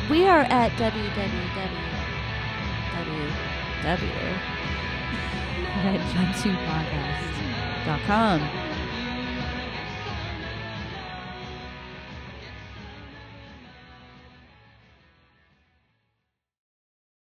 We are at www. redjumpsuitpodcast.com.